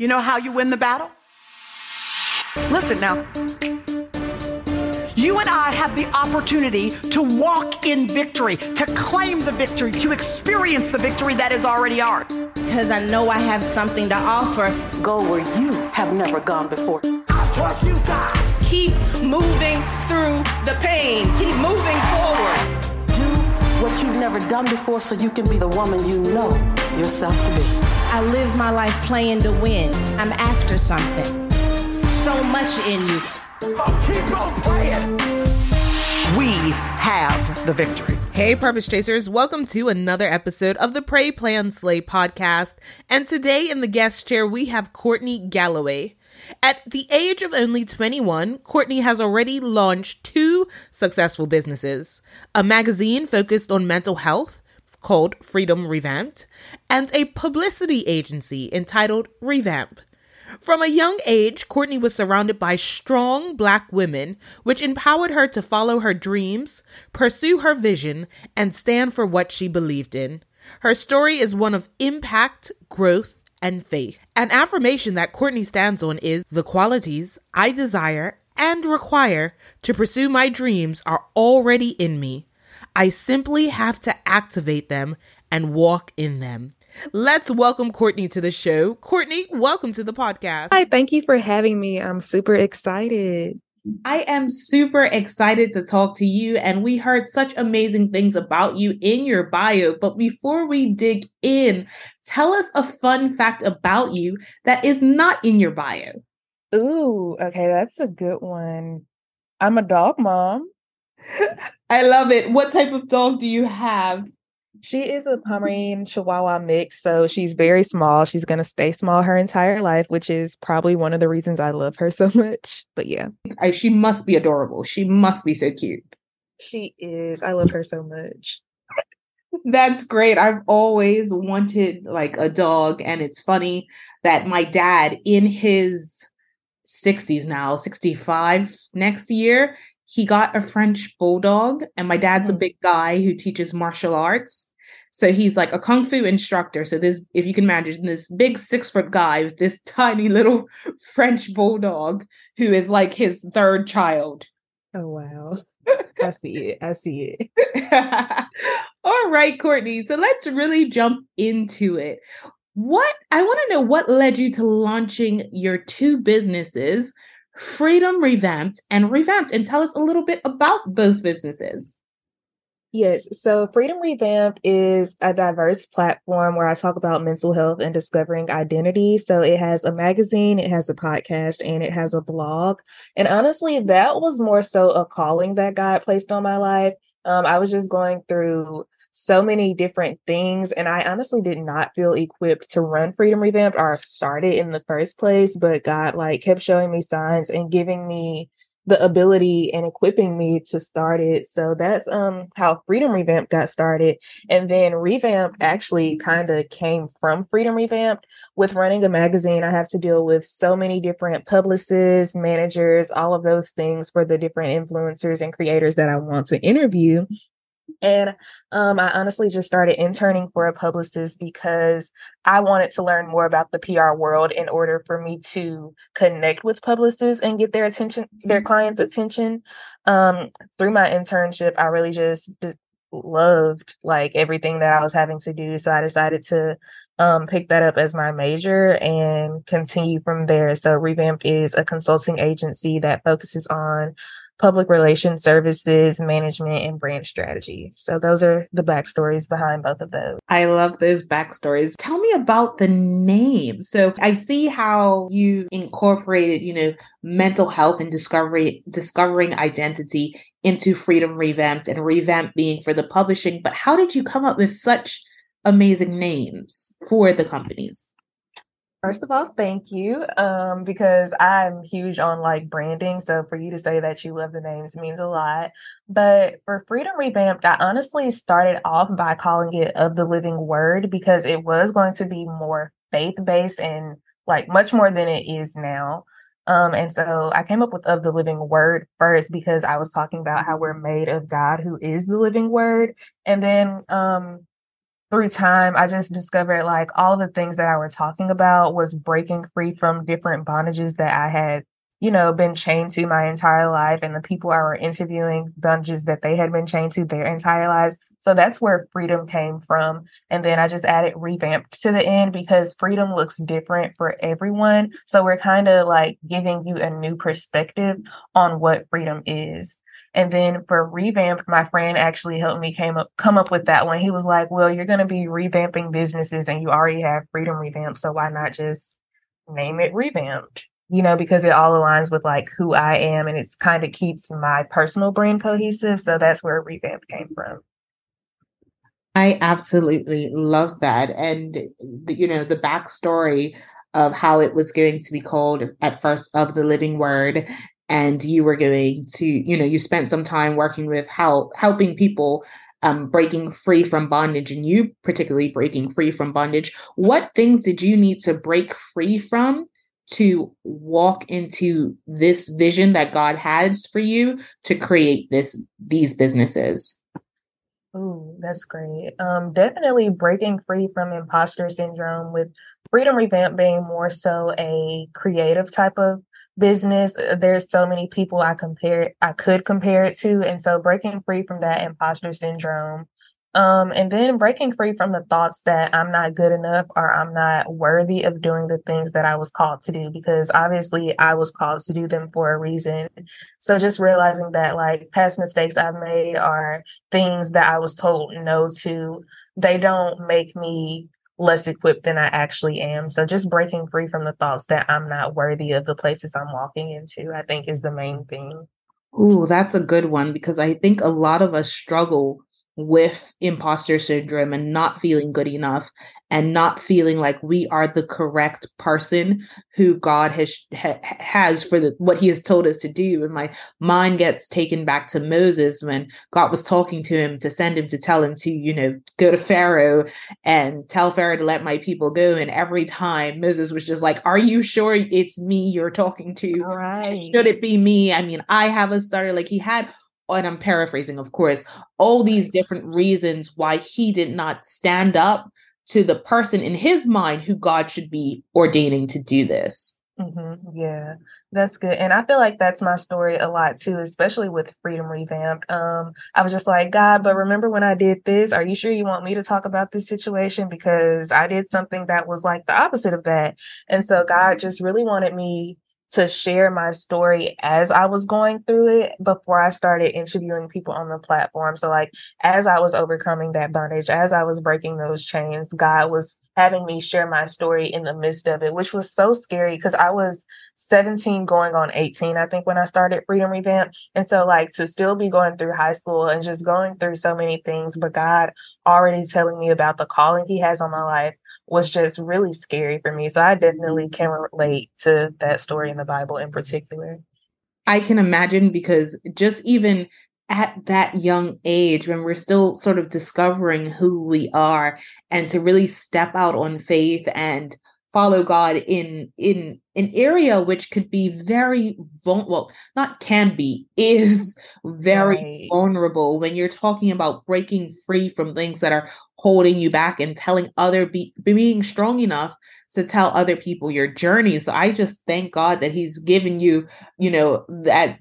You know how you win the battle? Listen now. You and I have the opportunity to walk in victory, to claim the victory, to experience the victory that is already ours. Because I know I have something to offer. Go where you have never gone before. What you got? Keep moving through the pain. Keep moving forward. Do what you've never done before so you can be the woman you know yourself to be. I live my life playing to win. I'm after something. So much in you. Oh, keep on playing. We have the victory. Hey, Purpose Chasers, welcome to another episode of the Pray Plan Slay podcast. And today in the guest chair, we have Kourtney Galloway. At the age of only 21, Kourtney has already launched two successful businesses a magazine focused on mental health called Freedom Revamped, and a publicity agency entitled Revamp. From a young age, Kourtney was surrounded by strong black women, which empowered her to follow her dreams, pursue her vision, and stand for what she believed in. Her story is one of impact, growth, and faith. An affirmation that Kourtney stands on is the qualities I desire and require to pursue my dreams are already in me. I simply have to activate them and walk in them. Let's welcome Kourtney to the show. Kourtney, welcome to the podcast. Hi, thank you for having me. I'm super excited. I am super excited to talk to you, and we heard such amazing things about you in your bio. But before we dig in, tell us a fun fact about you that is not in your bio. Ooh, okay, that's a good one. I'm a dog mom. I love it. What type of dog do you have? She is a Pomeranian Chihuahua mix, so she's very small. She's going to stay small her entire life, which is probably one of the reasons I love her so much. But yeah. I, she must be adorable. She must be so cute. She is. I love her so much. That's great. I've always wanted like a dog, and it's funny that my dad, in his 60s now, 65 next year, he got a French bulldog, and my dad's a Mm. big guy who teaches martial arts. So he's like a kung fu instructor. So this, if you can imagine, this big six foot guy with this tiny little French bulldog who is like his third child. Oh, wow. I see it. I see it. All right, Kourtney. So let's really jump into it. What I want to know what led you to launching your two businesses, Freedom Revamped and Revamped, and tell us a little bit about both businesses. Yes. So Freedom Revamped is a diverse platform where I talk about mental health and discovering identity. So it has a magazine, it has a podcast, and it has a blog. And honestly, that was more so a calling that God placed on my life. Um, I was just going through so many different things, and I honestly did not feel equipped to run Freedom Revamped or start it in the first place. But God, like, kept showing me signs and giving me the ability and equipping me to start it. So that's um how Freedom Revamp got started. And then Revamp actually kind of came from Freedom Revamped. With running a magazine, I have to deal with so many different publicists, managers, all of those things for the different influencers and creators that I want to interview. And um, I honestly just started interning for a publicist because I wanted to learn more about the PR world in order for me to connect with publicists and get their attention, their clients' attention. Um, through my internship, I really just d- loved like everything that I was having to do. So I decided to um, pick that up as my major and continue from there. So Revamp is a consulting agency that focuses on public relations services, management, and brand strategy. So those are the backstories behind both of those. I love those backstories. Tell me about the name. So I see how you incorporated, you know, mental health and discovery, discovering identity into Freedom Revamped and Revamp being for the publishing. But how did you come up with such amazing names for the companies? First of all, thank you. Um, because I'm huge on like branding. So for you to say that you love the names means a lot. But for Freedom Revamped, I honestly started off by calling it of the living word because it was going to be more faith based and like much more than it is now. Um, and so I came up with of the living word first because I was talking about how we're made of God, who is the living word. And then um through time, I just discovered like all the things that I were talking about was breaking free from different bondages that I had you know, been chained to my entire life and the people I were interviewing, dungeons that they had been chained to their entire lives. So that's where freedom came from. And then I just added revamped to the end because freedom looks different for everyone. So we're kind of like giving you a new perspective on what freedom is. And then for revamp, my friend actually helped me came up come up with that one. He was like, Well, you're gonna be revamping businesses and you already have freedom Revamp, so why not just name it revamped? you know, because it all aligns with like who I am and it's kind of keeps my personal brand cohesive. So that's where revamp came from. I absolutely love that. And, you know, the backstory of how it was going to be called at first of the living word. And you were going to, you know, you spent some time working with how helping people um, breaking free from bondage and you particularly breaking free from bondage. What things did you need to break free from to walk into this vision that God has for you to create this these businesses? Ooh, that's great. Um, definitely breaking free from imposter syndrome with Freedom Revamp being more so a creative type of business. Uh, there's so many people I compare I could compare it to. And so breaking free from that imposter syndrome um, and then breaking free from the thoughts that I'm not good enough or I'm not worthy of doing the things that I was called to do, because obviously I was called to do them for a reason. So just realizing that like past mistakes I've made are things that I was told no to, they don't make me less equipped than I actually am. So just breaking free from the thoughts that I'm not worthy of the places I'm walking into, I think is the main thing. Ooh, that's a good one because I think a lot of us struggle with imposter syndrome and not feeling good enough and not feeling like we are the correct person who God has ha, has for the, what he has told us to do. And my mind gets taken back to Moses when God was talking to him to send him to tell him to you know go to Pharaoh and tell Pharaoh to let my people go. And every time Moses was just like are you sure it's me you're talking to? Right. Should it be me? I mean I have a starter like he had and I'm paraphrasing, of course, all these different reasons why he did not stand up to the person in his mind who God should be ordaining to do this. Mm-hmm. Yeah, that's good. And I feel like that's my story a lot too, especially with Freedom Revamped. Um, I was just like, God, but remember when I did this? Are you sure you want me to talk about this situation? Because I did something that was like the opposite of that. And so God just really wanted me to share my story as I was going through it before I started interviewing people on the platform. So, like, as I was overcoming that bondage, as I was breaking those chains, God was having me share my story in the midst of it, which was so scary because I was 17 going on 18, I think, when I started Freedom Revamp. And so, like, to still be going through high school and just going through so many things, but God already telling me about the calling He has on my life was just really scary for me. So I definitely mm-hmm. can relate to that story in the Bible in particular. I can imagine because just even at that young age when we're still sort of discovering who we are and to really step out on faith and follow God in in an area which could be very vulnerable well not can be is very right. vulnerable when you're talking about breaking free from things that are holding you back and telling other be, being strong enough to tell other people your journey. So i just thank god that he's given you you know that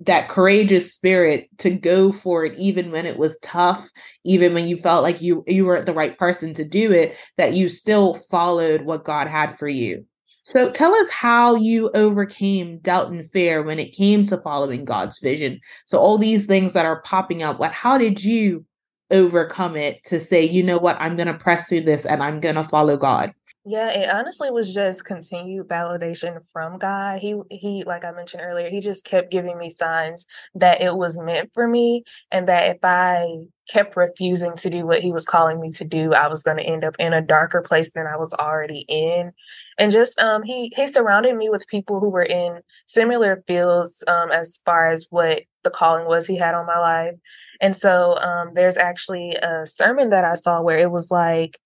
that courageous spirit to go for it even when it was tough even when you felt like you you weren't the right person to do it that you still followed what god had for you. So tell us how you overcame doubt and fear when it came to following god's vision. So all these things that are popping up what how did you overcome it to say you know what? I'm going to press through this and i'm going to follow god yeah, it honestly was just continued validation from God. He he like I mentioned earlier, he just kept giving me signs that it was meant for me and that if I kept refusing to do what he was calling me to do, I was going to end up in a darker place than I was already in. And just um he he surrounded me with people who were in similar fields um as far as what the calling was he had on my life. And so um there's actually a sermon that I saw where it was like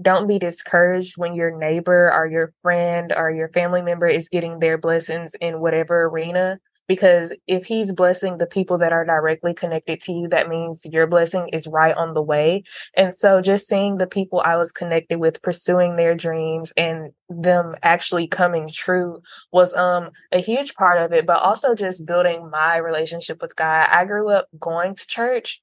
don't be discouraged when your neighbor or your friend or your family member is getting their blessings in whatever arena because if he's blessing the people that are directly connected to you, that means your blessing is right on the way. And so just seeing the people I was connected with pursuing their dreams and them actually coming true was um a huge part of it, but also just building my relationship with God. I grew up going to church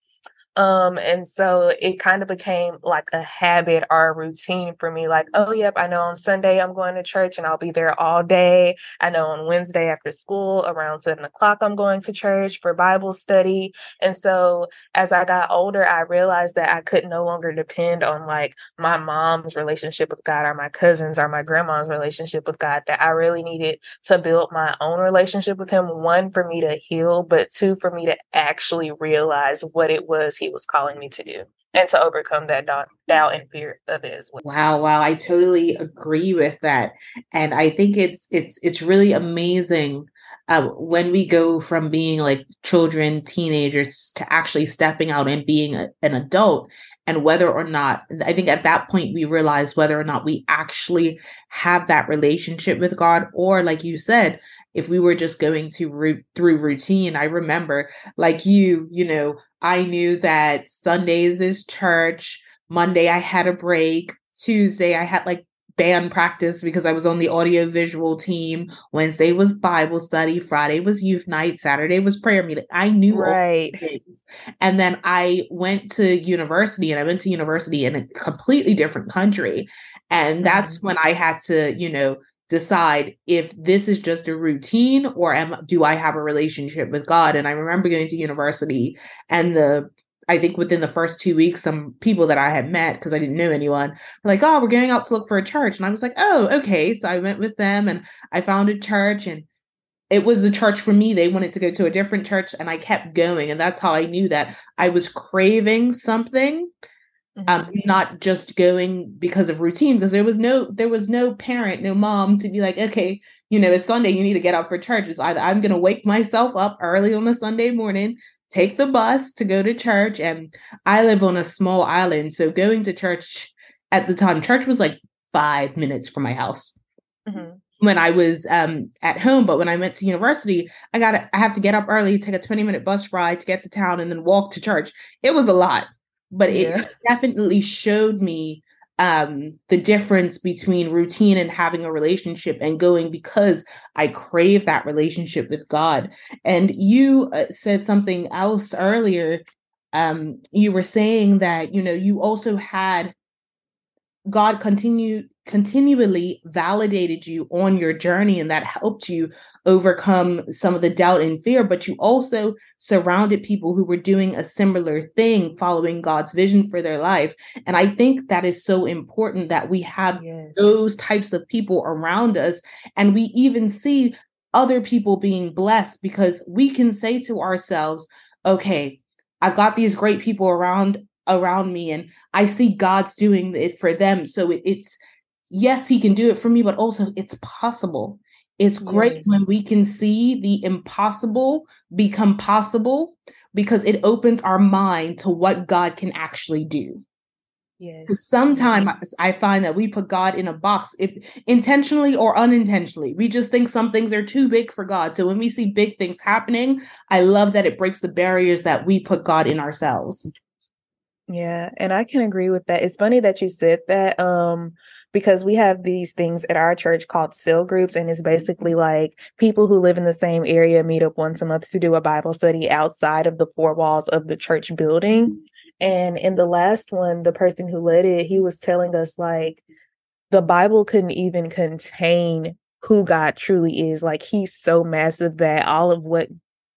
um, and so it kind of became like a habit or a routine for me. Like, oh, yep, I know on Sunday I'm going to church and I'll be there all day. I know on Wednesday after school around seven o'clock I'm going to church for Bible study. And so as I got older, I realized that I could no longer depend on like my mom's relationship with God or my cousins or my grandma's relationship with God, that I really needed to build my own relationship with Him. One, for me to heal, but two, for me to actually realize what it was he was calling me to do and to overcome that doubt, doubt and fear of it as well. Wow, wow, I totally agree with that, and I think it's it's it's really amazing uh, when we go from being like children, teenagers to actually stepping out and being a, an adult, and whether or not I think at that point we realize whether or not we actually have that relationship with God, or like you said, if we were just going to root through routine. I remember, like you, you know, I knew that Sundays is church. Monday I had a break. Tuesday I had like band practice because I was on the audio visual team. Wednesday was Bible study. Friday was youth night. Saturday was prayer meeting. I knew right. And then I went to university and I went to university in a completely different country. And that's mm-hmm. when I had to, you know, decide if this is just a routine or am do I have a relationship with God? And I remember going to university and the I think within the first two weeks, some people that I had met because I didn't know anyone were like, "Oh, we're going out to look for a church," and I was like, "Oh, okay." So I went with them, and I found a church, and it was the church for me. They wanted to go to a different church, and I kept going, and that's how I knew that I was craving something um, mm-hmm. not just going because of routine because there was no there was no parent no mom to be like okay you know it's sunday you need to get up for church it's either i'm going to wake myself up early on a sunday morning take the bus to go to church and i live on a small island so going to church at the time church was like five minutes from my house mm-hmm. when i was um, at home but when i went to university i got i have to get up early take a 20 minute bus ride to get to town and then walk to church it was a lot but yeah. it definitely showed me um the difference between routine and having a relationship and going because i crave that relationship with god and you uh, said something else earlier um you were saying that you know you also had god continue continually validated you on your journey and that helped you overcome some of the doubt and fear but you also surrounded people who were doing a similar thing following God's vision for their life and i think that is so important that we have yes. those types of people around us and we even see other people being blessed because we can say to ourselves okay i've got these great people around around me and i see god's doing it for them so it, it's yes, he can do it for me, but also it's possible. It's great yes. when we can see the impossible become possible because it opens our mind to what God can actually do. Yes. Sometimes yes. I find that we put God in a box, if intentionally or unintentionally. We just think some things are too big for God. So when we see big things happening, I love that it breaks the barriers that we put God in ourselves. Yeah, and I can agree with that. It's funny that you said that um because we have these things at our church called cell groups and it's basically mm-hmm. like people who live in the same area meet up once a month to do a Bible study outside of the four walls of the church building. Mm-hmm. And in the last one, the person who led it, he was telling us like the Bible couldn't even contain who God truly is. Like he's so massive that all of what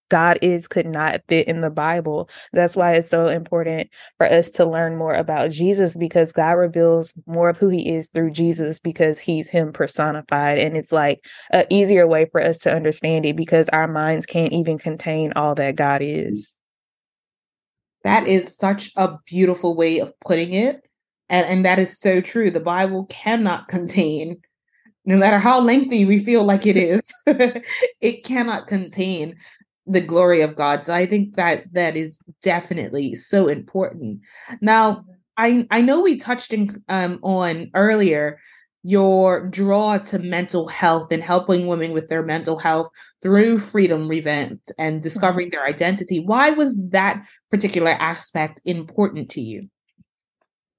God is could not fit in the Bible. That's why it's so important for us to learn more about Jesus because God reveals more of who he is through Jesus because he's him personified. And it's like an easier way for us to understand it because our minds can't even contain all that God is. That is such a beautiful way of putting it. And, and that is so true. The Bible cannot contain no matter how lengthy we feel like it is, it cannot contain the glory of God. So I think that that is definitely so important. Now, I I know we touched in, um, on earlier your draw to mental health and helping women with their mental health through Freedom Revamped and discovering their identity. Why was that particular aspect important to you?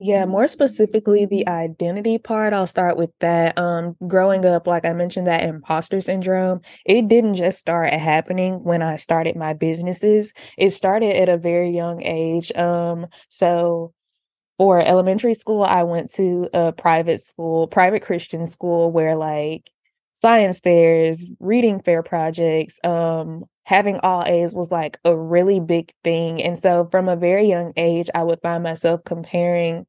Yeah, more specifically the identity part, I'll start with that. Um, growing up, like I mentioned, that imposter syndrome, it didn't just start happening when I started my businesses. It started at a very young age. Um, so for elementary school, I went to a private school, private Christian school where like science fairs, reading fair projects, um, having all A's was like a really big thing. And so from a very young age, I would find myself comparing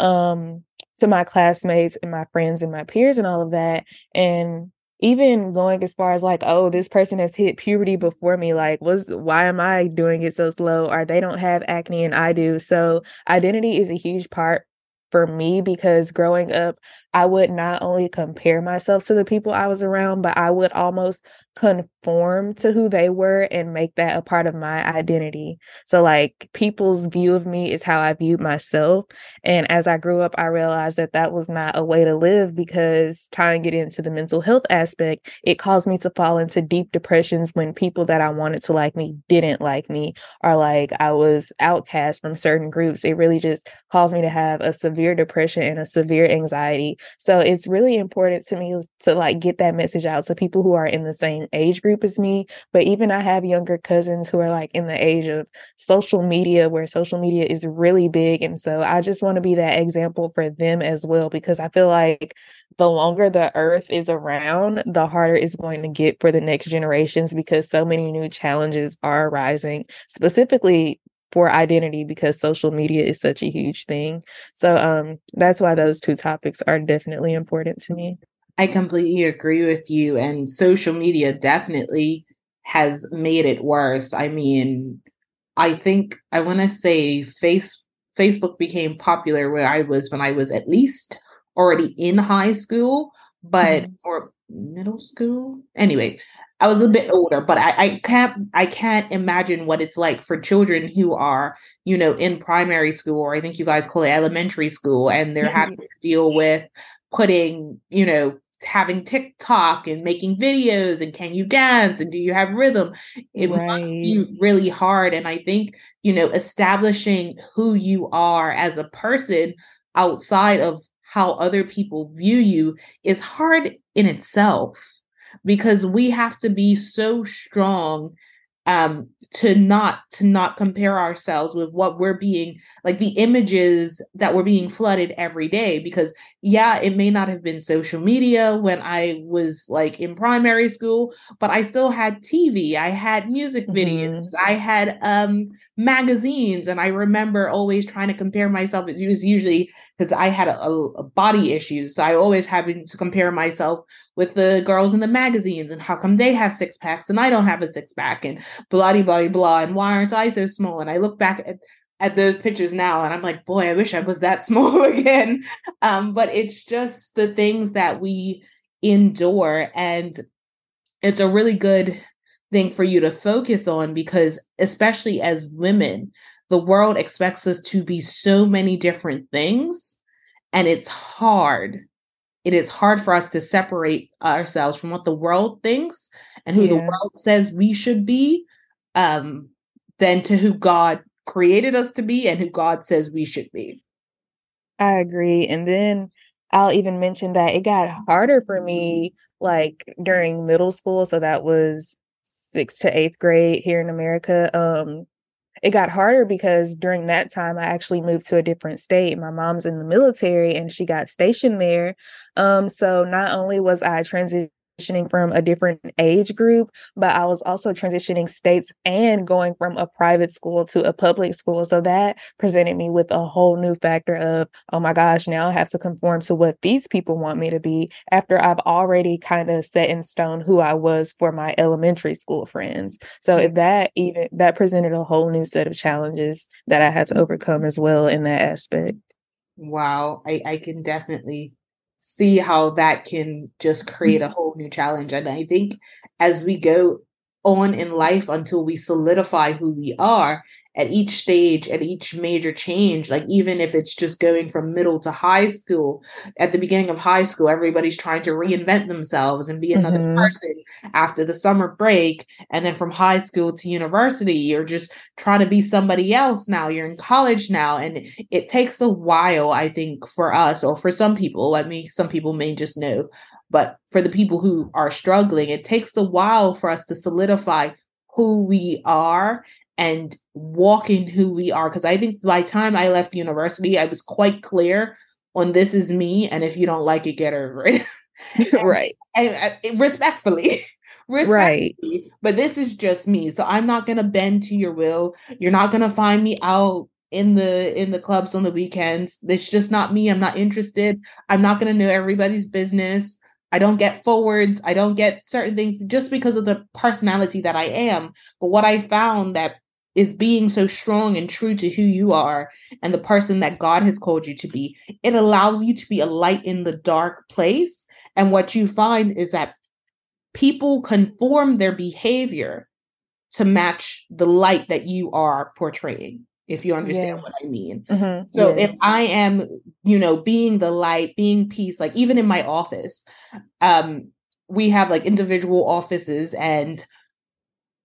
um to my classmates and my friends and my peers and all of that and even going as far as like oh this person has hit puberty before me like was why am i doing it so slow or they don't have acne and i do. So identity is a huge part for me because growing up I would not only compare myself to the people I was around, but I would almost conform to who they were and make that a part of my identity. So, like, people's view of me is how I viewed myself. And as I grew up, I realized that that was not a way to live because tying it into the mental health aspect, it caused me to fall into deep depressions when people that I wanted to like me didn't like me, or like I was outcast from certain groups. It really just caused me to have a severe depression and a severe anxiety so it's really important to me to like get that message out to people who are in the same age group as me. But even I have younger cousins who are like in the age of social media where social media is really big. And so I just want to be that example for them as well, because I feel like the longer the earth is around, the harder it's going to get for the next generations because so many new challenges are arising, specifically for identity because social media is such a huge thing. So um that's why those two topics are definitely important to me. I completely agree with you and social media definitely has made it worse. I mean, I think I want to say face Facebook became popular where I was when I was at least already in high school, but mm-hmm. or middle school. Anyway, I was a bit older, but I, I can't I can't imagine what it's like for children who are, you know, in primary school, or I think you guys call it elementary school, and they're mm-hmm. having to deal with putting, you know, having TikTok and making videos and can you dance and do you have rhythm? It right. must be really hard. And I think, you know, establishing who you are as a person outside of how other people view you is hard in itself because we have to be so strong um to not to not compare ourselves with what we're being like the images that we're being flooded every day because yeah it may not have been social media when i was like in primary school but i still had tv i had music videos mm-hmm. i had um magazines and i remember always trying to compare myself it was usually because i had a, a, body issues so i always having to compare myself with the girls in the magazines and how come they have six packs and i don't have a six pack and blah blah blah blah and why aren't i so small? And i look back at at those pictures now and i'm like boy i wish i was that small again. Um but it's just the things that we endure and it's a really good thing for you to focus on because especially as women the world expects us to be so many different things and it's hard it is hard for us to separate ourselves from what the world thinks and who yeah. the world says we should be um than to who god created us to be and who god says we should be i agree and then i'll even mention that it got harder for me like during middle school so that was sixth to eighth grade here in America, um, it got harder because during that time I actually moved to a different state. My mom's in the military and she got stationed there. Um, so not only was I transitioning transitioning from a different age group, but I was also transitioning states and going from a private school to a public school. So that presented me with a whole new factor of, oh my gosh, now I have to conform to what these people want me to be after I've already kind of set in stone who I was for my elementary school friends. So if that even that presented a whole new set of challenges that I had to overcome as well in that aspect. Wow, I, I can definitely see how that can just create a mm-hmm. whole new challenge. And I think as we go on in life until we solidify who we are at each stage, at each major change, like even if it's just going from middle to high school, at the beginning of high school, everybody's trying to reinvent themselves and be another mm-hmm. person after the summer break. And then from high school to university, you're just trying to be somebody else now. You're in college now. And it takes a while, I think, for us or for some people, let me, some people may just know, but for the people who are struggling, it takes a while for us to solidify who we are and walk in who we are. Because I think by the time I left university, I was quite clear on this is me, and if you don't like it, get over it. right. And, and, respectfully. Respectfully, right. But this is just me. So I'm not gonna bend to your will. You're not gonna find me out in the in the clubs on the weekends. It's just not me. I'm not interested. I'm not gonna know everybody's business. I don't get forwards. I don't get certain things just because of the personality that I am. But what I found that is being so strong and true to who you are and the person that God has called you to be. It allows you to be a light in the dark place. And what you find is that people conform their behavior to match the light that you are portraying if you understand yeah. what I mean. Mm-hmm. So yes. if I am, you know, being the light, being peace, like even in my office, um, we have like individual offices and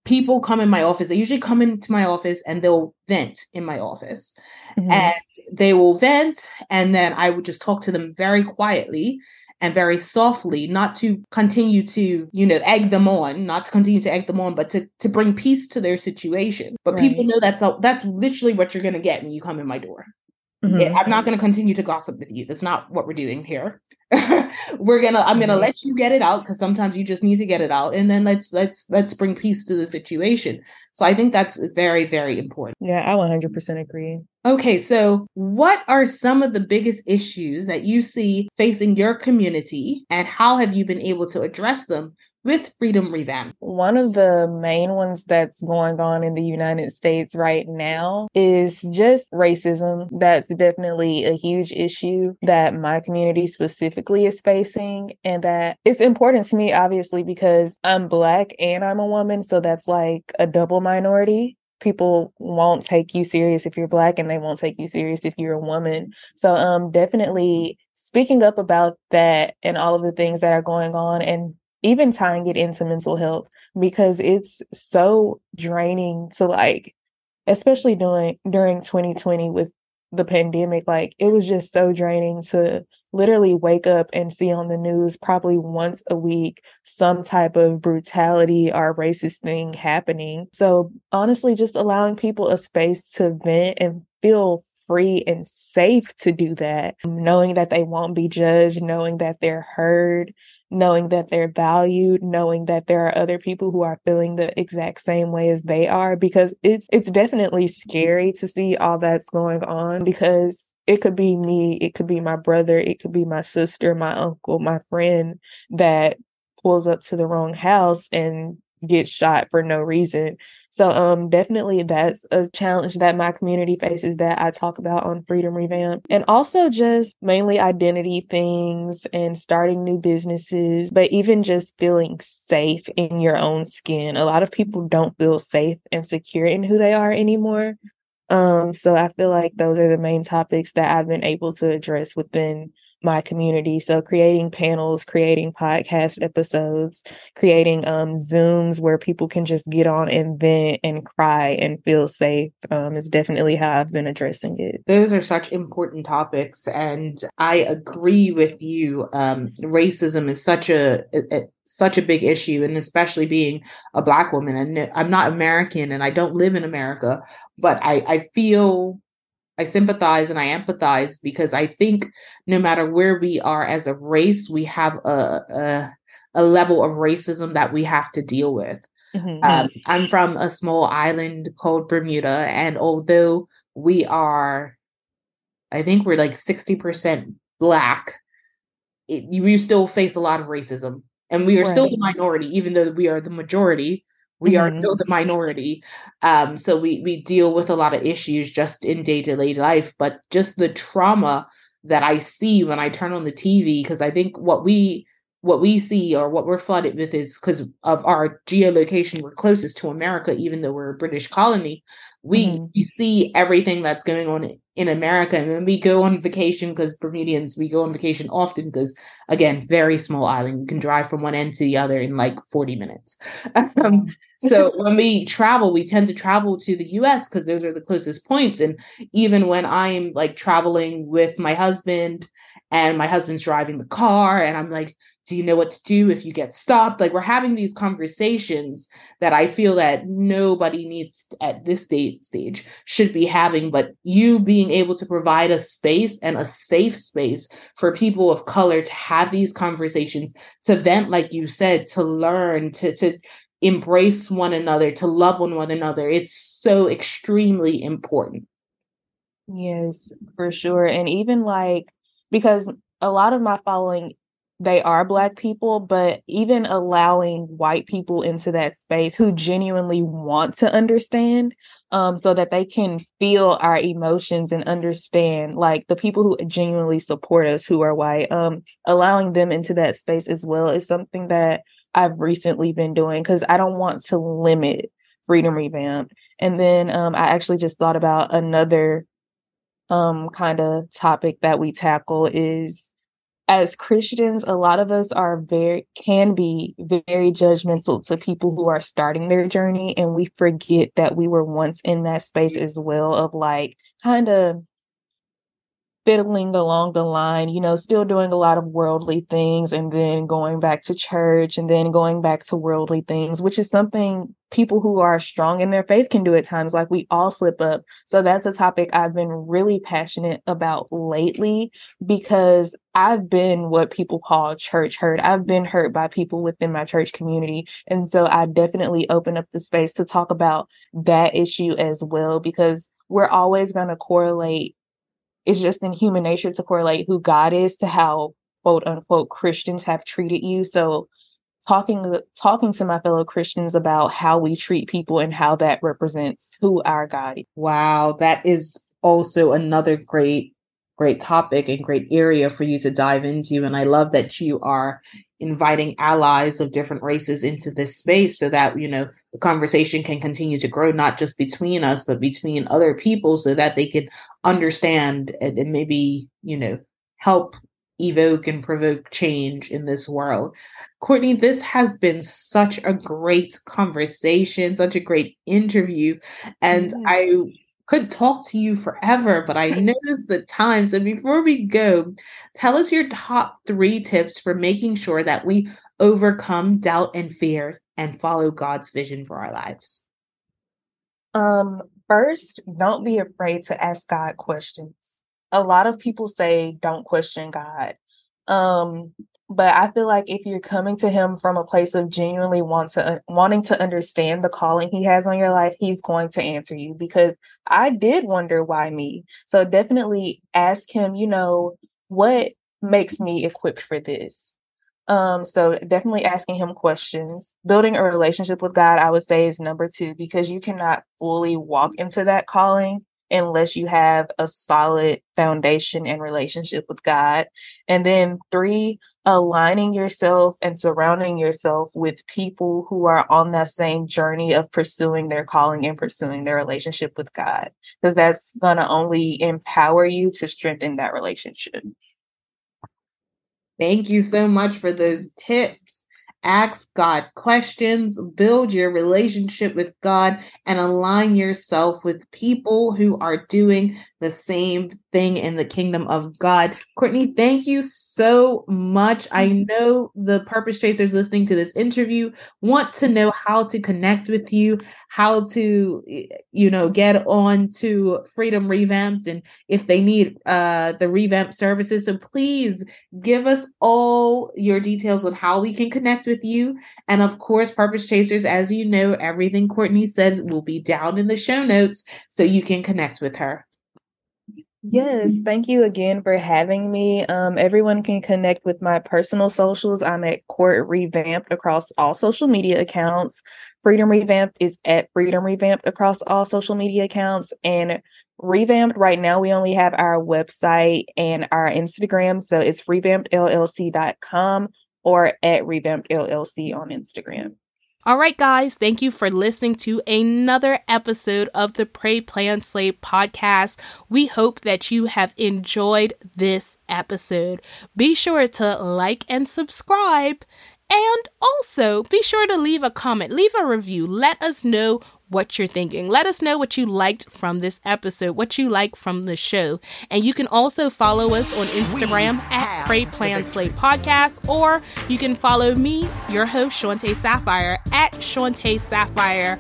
people come in my office. They usually come into my office and they'll vent in my office. Mm-hmm. And they will vent, and then I would just talk to them very quietly and very softly, not to continue to, you know, egg them on, not to continue to egg them on, but to to bring peace to their situation. But right. people know that's a, that's literally what you're going to get when you come in my door. Mm-hmm. I'm not going to continue to gossip with you. That's not what we're doing here. we're gonna i'm gonna mm-hmm. let you get it out because sometimes you just need to get it out and then let's let's let's bring peace to the situation. So i think that's very very important. Yeah i 100% agree. Okay so what are some of the biggest issues that you see facing your community and how have you been able to address them with Freedom Revamp? One of the main ones that's going on in the United States right now is just racism. That's definitely a huge issue that my community specifically is facing. And that it's important to me, obviously, because I'm Black and I'm a woman. So that's like a double minority people won't take you serious if you're black and they won't take you serious if you're a woman so um definitely speaking up about that and all of the things that are going on and even tying it into mental health because it's so draining to like especially during during 2020 with the pandemic like it was just so draining to literally wake up and see on the news probably once a week some type of brutality or racist thing happening. So honestly just allowing people a space to vent and feel free and safe to do that knowing that they won't be judged knowing that they're heard knowing that they're valued, knowing that there are other people who are feeling the exact same way as they are because it's it's definitely scary to see all that's going on because it could be me, it could be my brother, it could be my sister, my uncle, my friend that pulls up to the wrong house and gets shot for no reason. So um definitely that's a challenge that my community faces that I talk about on Freedom Revamp. And also just mainly identity things and starting new businesses, but even just feeling safe in your own skin. A lot of people don't feel safe and secure in who they are anymore. Um so I feel like those are the main topics that I've been able to address within my community. So creating panels, creating podcast episodes, creating um, Zooms where people can just get on and vent and cry and feel safe um, is definitely how I've been addressing it. Those are such important topics. And I agree with you. Um, racism is such a, a such a big issue and especially being a black woman and i'm not american and i don't live in america but i i feel I sympathize and I empathize because I think no matter where we are as a race, we have a a, a level of racism that we have to deal with. Mm-hmm. Um, I'm from a small island called Bermuda, and although we are, I think we're like sixty percent black, it, we still face a lot of racism, and we are right. still the minority, even though we are the majority we mm-hmm. are still the minority um, so we we deal with a lot of issues just in day-to-day life but just the trauma that i see when i turn on the tv because i think what we what we see or what we're flooded with is because of our geolocation we're closest to america even though we're a british colony we mm-hmm. we see everything that's going on in america and when we go on vacation because bermudians we go on vacation often because again very small island you can drive from one end to the other in like 40 minutes um, so when we travel we tend to travel to the us because those are the closest points and even when i'm like traveling with my husband and my husband's driving the car and i'm like do you know what to do if you get stopped? Like we're having these conversations that i feel that nobody needs at this state stage should be having but you being able to provide a space and a safe space for people of color to have these conversations to vent like you said to learn to to embrace one another to love one, one another. It's so extremely important. Yes for sure. And even like because a lot of my following they are black people but even allowing white people into that space who genuinely want to understand um so that they can feel our emotions and understand like the people who genuinely support us who are white um allowing them into that space as well is something that I've recently been doing cuz I don't want to limit freedom revamp. And then um I actually just thought about another um kind of topic that we tackle is as Christians, a lot of us are very can be very judgmental to people who are starting their journey and we forget that we were once in that space as well of like kind of fiddling along the line, you know, still doing a lot of worldly things and then going back to church and then going back to worldly things, which is something people who are strong in their faith can do at times. Like we all slip up. So that's a topic I've been really passionate about lately because I've been what people call church hurt. I've been hurt by people within my church community. And so I definitely open up the space to talk about that issue as well because we're always going to correlate it's just in human nature to correlate who God is to how quote unquote Christians have treated you. So talking talking to my fellow Christians about how we treat people and how that represents who our God is. Wow, that is also another great great topic and great area for you to dive into and I love that you are inviting allies of different races into this space so that you know the conversation can continue to grow not just between us but between other people so that they can understand and, and maybe you know help evoke and provoke change in this world kourtney this has been such a great conversation such a great interview and yes. i could talk to you forever, but I noticed the time. So before we go, tell us your top three tips for making sure that we overcome doubt and fear and follow God's vision for our lives. Um, first, don't be afraid to ask God questions. A lot of people say don't question God. Um, but I feel like if you're coming to him from a place of genuinely want to wanting to understand the calling he has on your life, he's going to answer you because I did wonder why me. So definitely ask him, you know, what makes me equipped for this? Um, so definitely asking him questions. Building a relationship with God, I would say, is number two because you cannot fully walk into that calling unless you have a solid foundation and relationship with God. And then three, aligning yourself and surrounding yourself with people who are on that same journey of pursuing their calling and pursuing their relationship with God, because that's going to only empower you to strengthen that relationship. Thank you so much for those tips. Ask God questions, build your relationship with God, and align yourself with people who are doing the same thing in the kingdom of God. Kourtney, thank you so much. I mm-hmm. know the purpose chasers listening to this interview want to know how to connect with you, how to, you know, get on to Freedom Revamped and if they need uh, the revamp services. So please give us all your details on how we can connect with you. And of course, Purpose Chasers, as you know, everything Kourtney says will be down in the show notes so you can connect with her. Yes, thank you again for having me. Um, everyone can connect with my personal socials. I'm at Kourt Revamped across all social media accounts. Freedom Revamped is at Freedom Revamped across all social media accounts. And Revamped right now, we only have our website and our Instagram. So it's revampedllc.com or at Revamped LLC on Instagram. All right, guys, thank you for listening to another episode of the Pray Plan Slay podcast. We hope that you have enjoyed this episode. Be sure to like and subscribe. And also be sure to leave a comment, leave a review. Let us know what you're thinking. Let us know what you liked from this episode, what you like from the show. And you can also follow us on Instagram at Pray Plan Slay Podcast, or you can follow me, your host, Shaunté Saphire, at Shaunté Saphire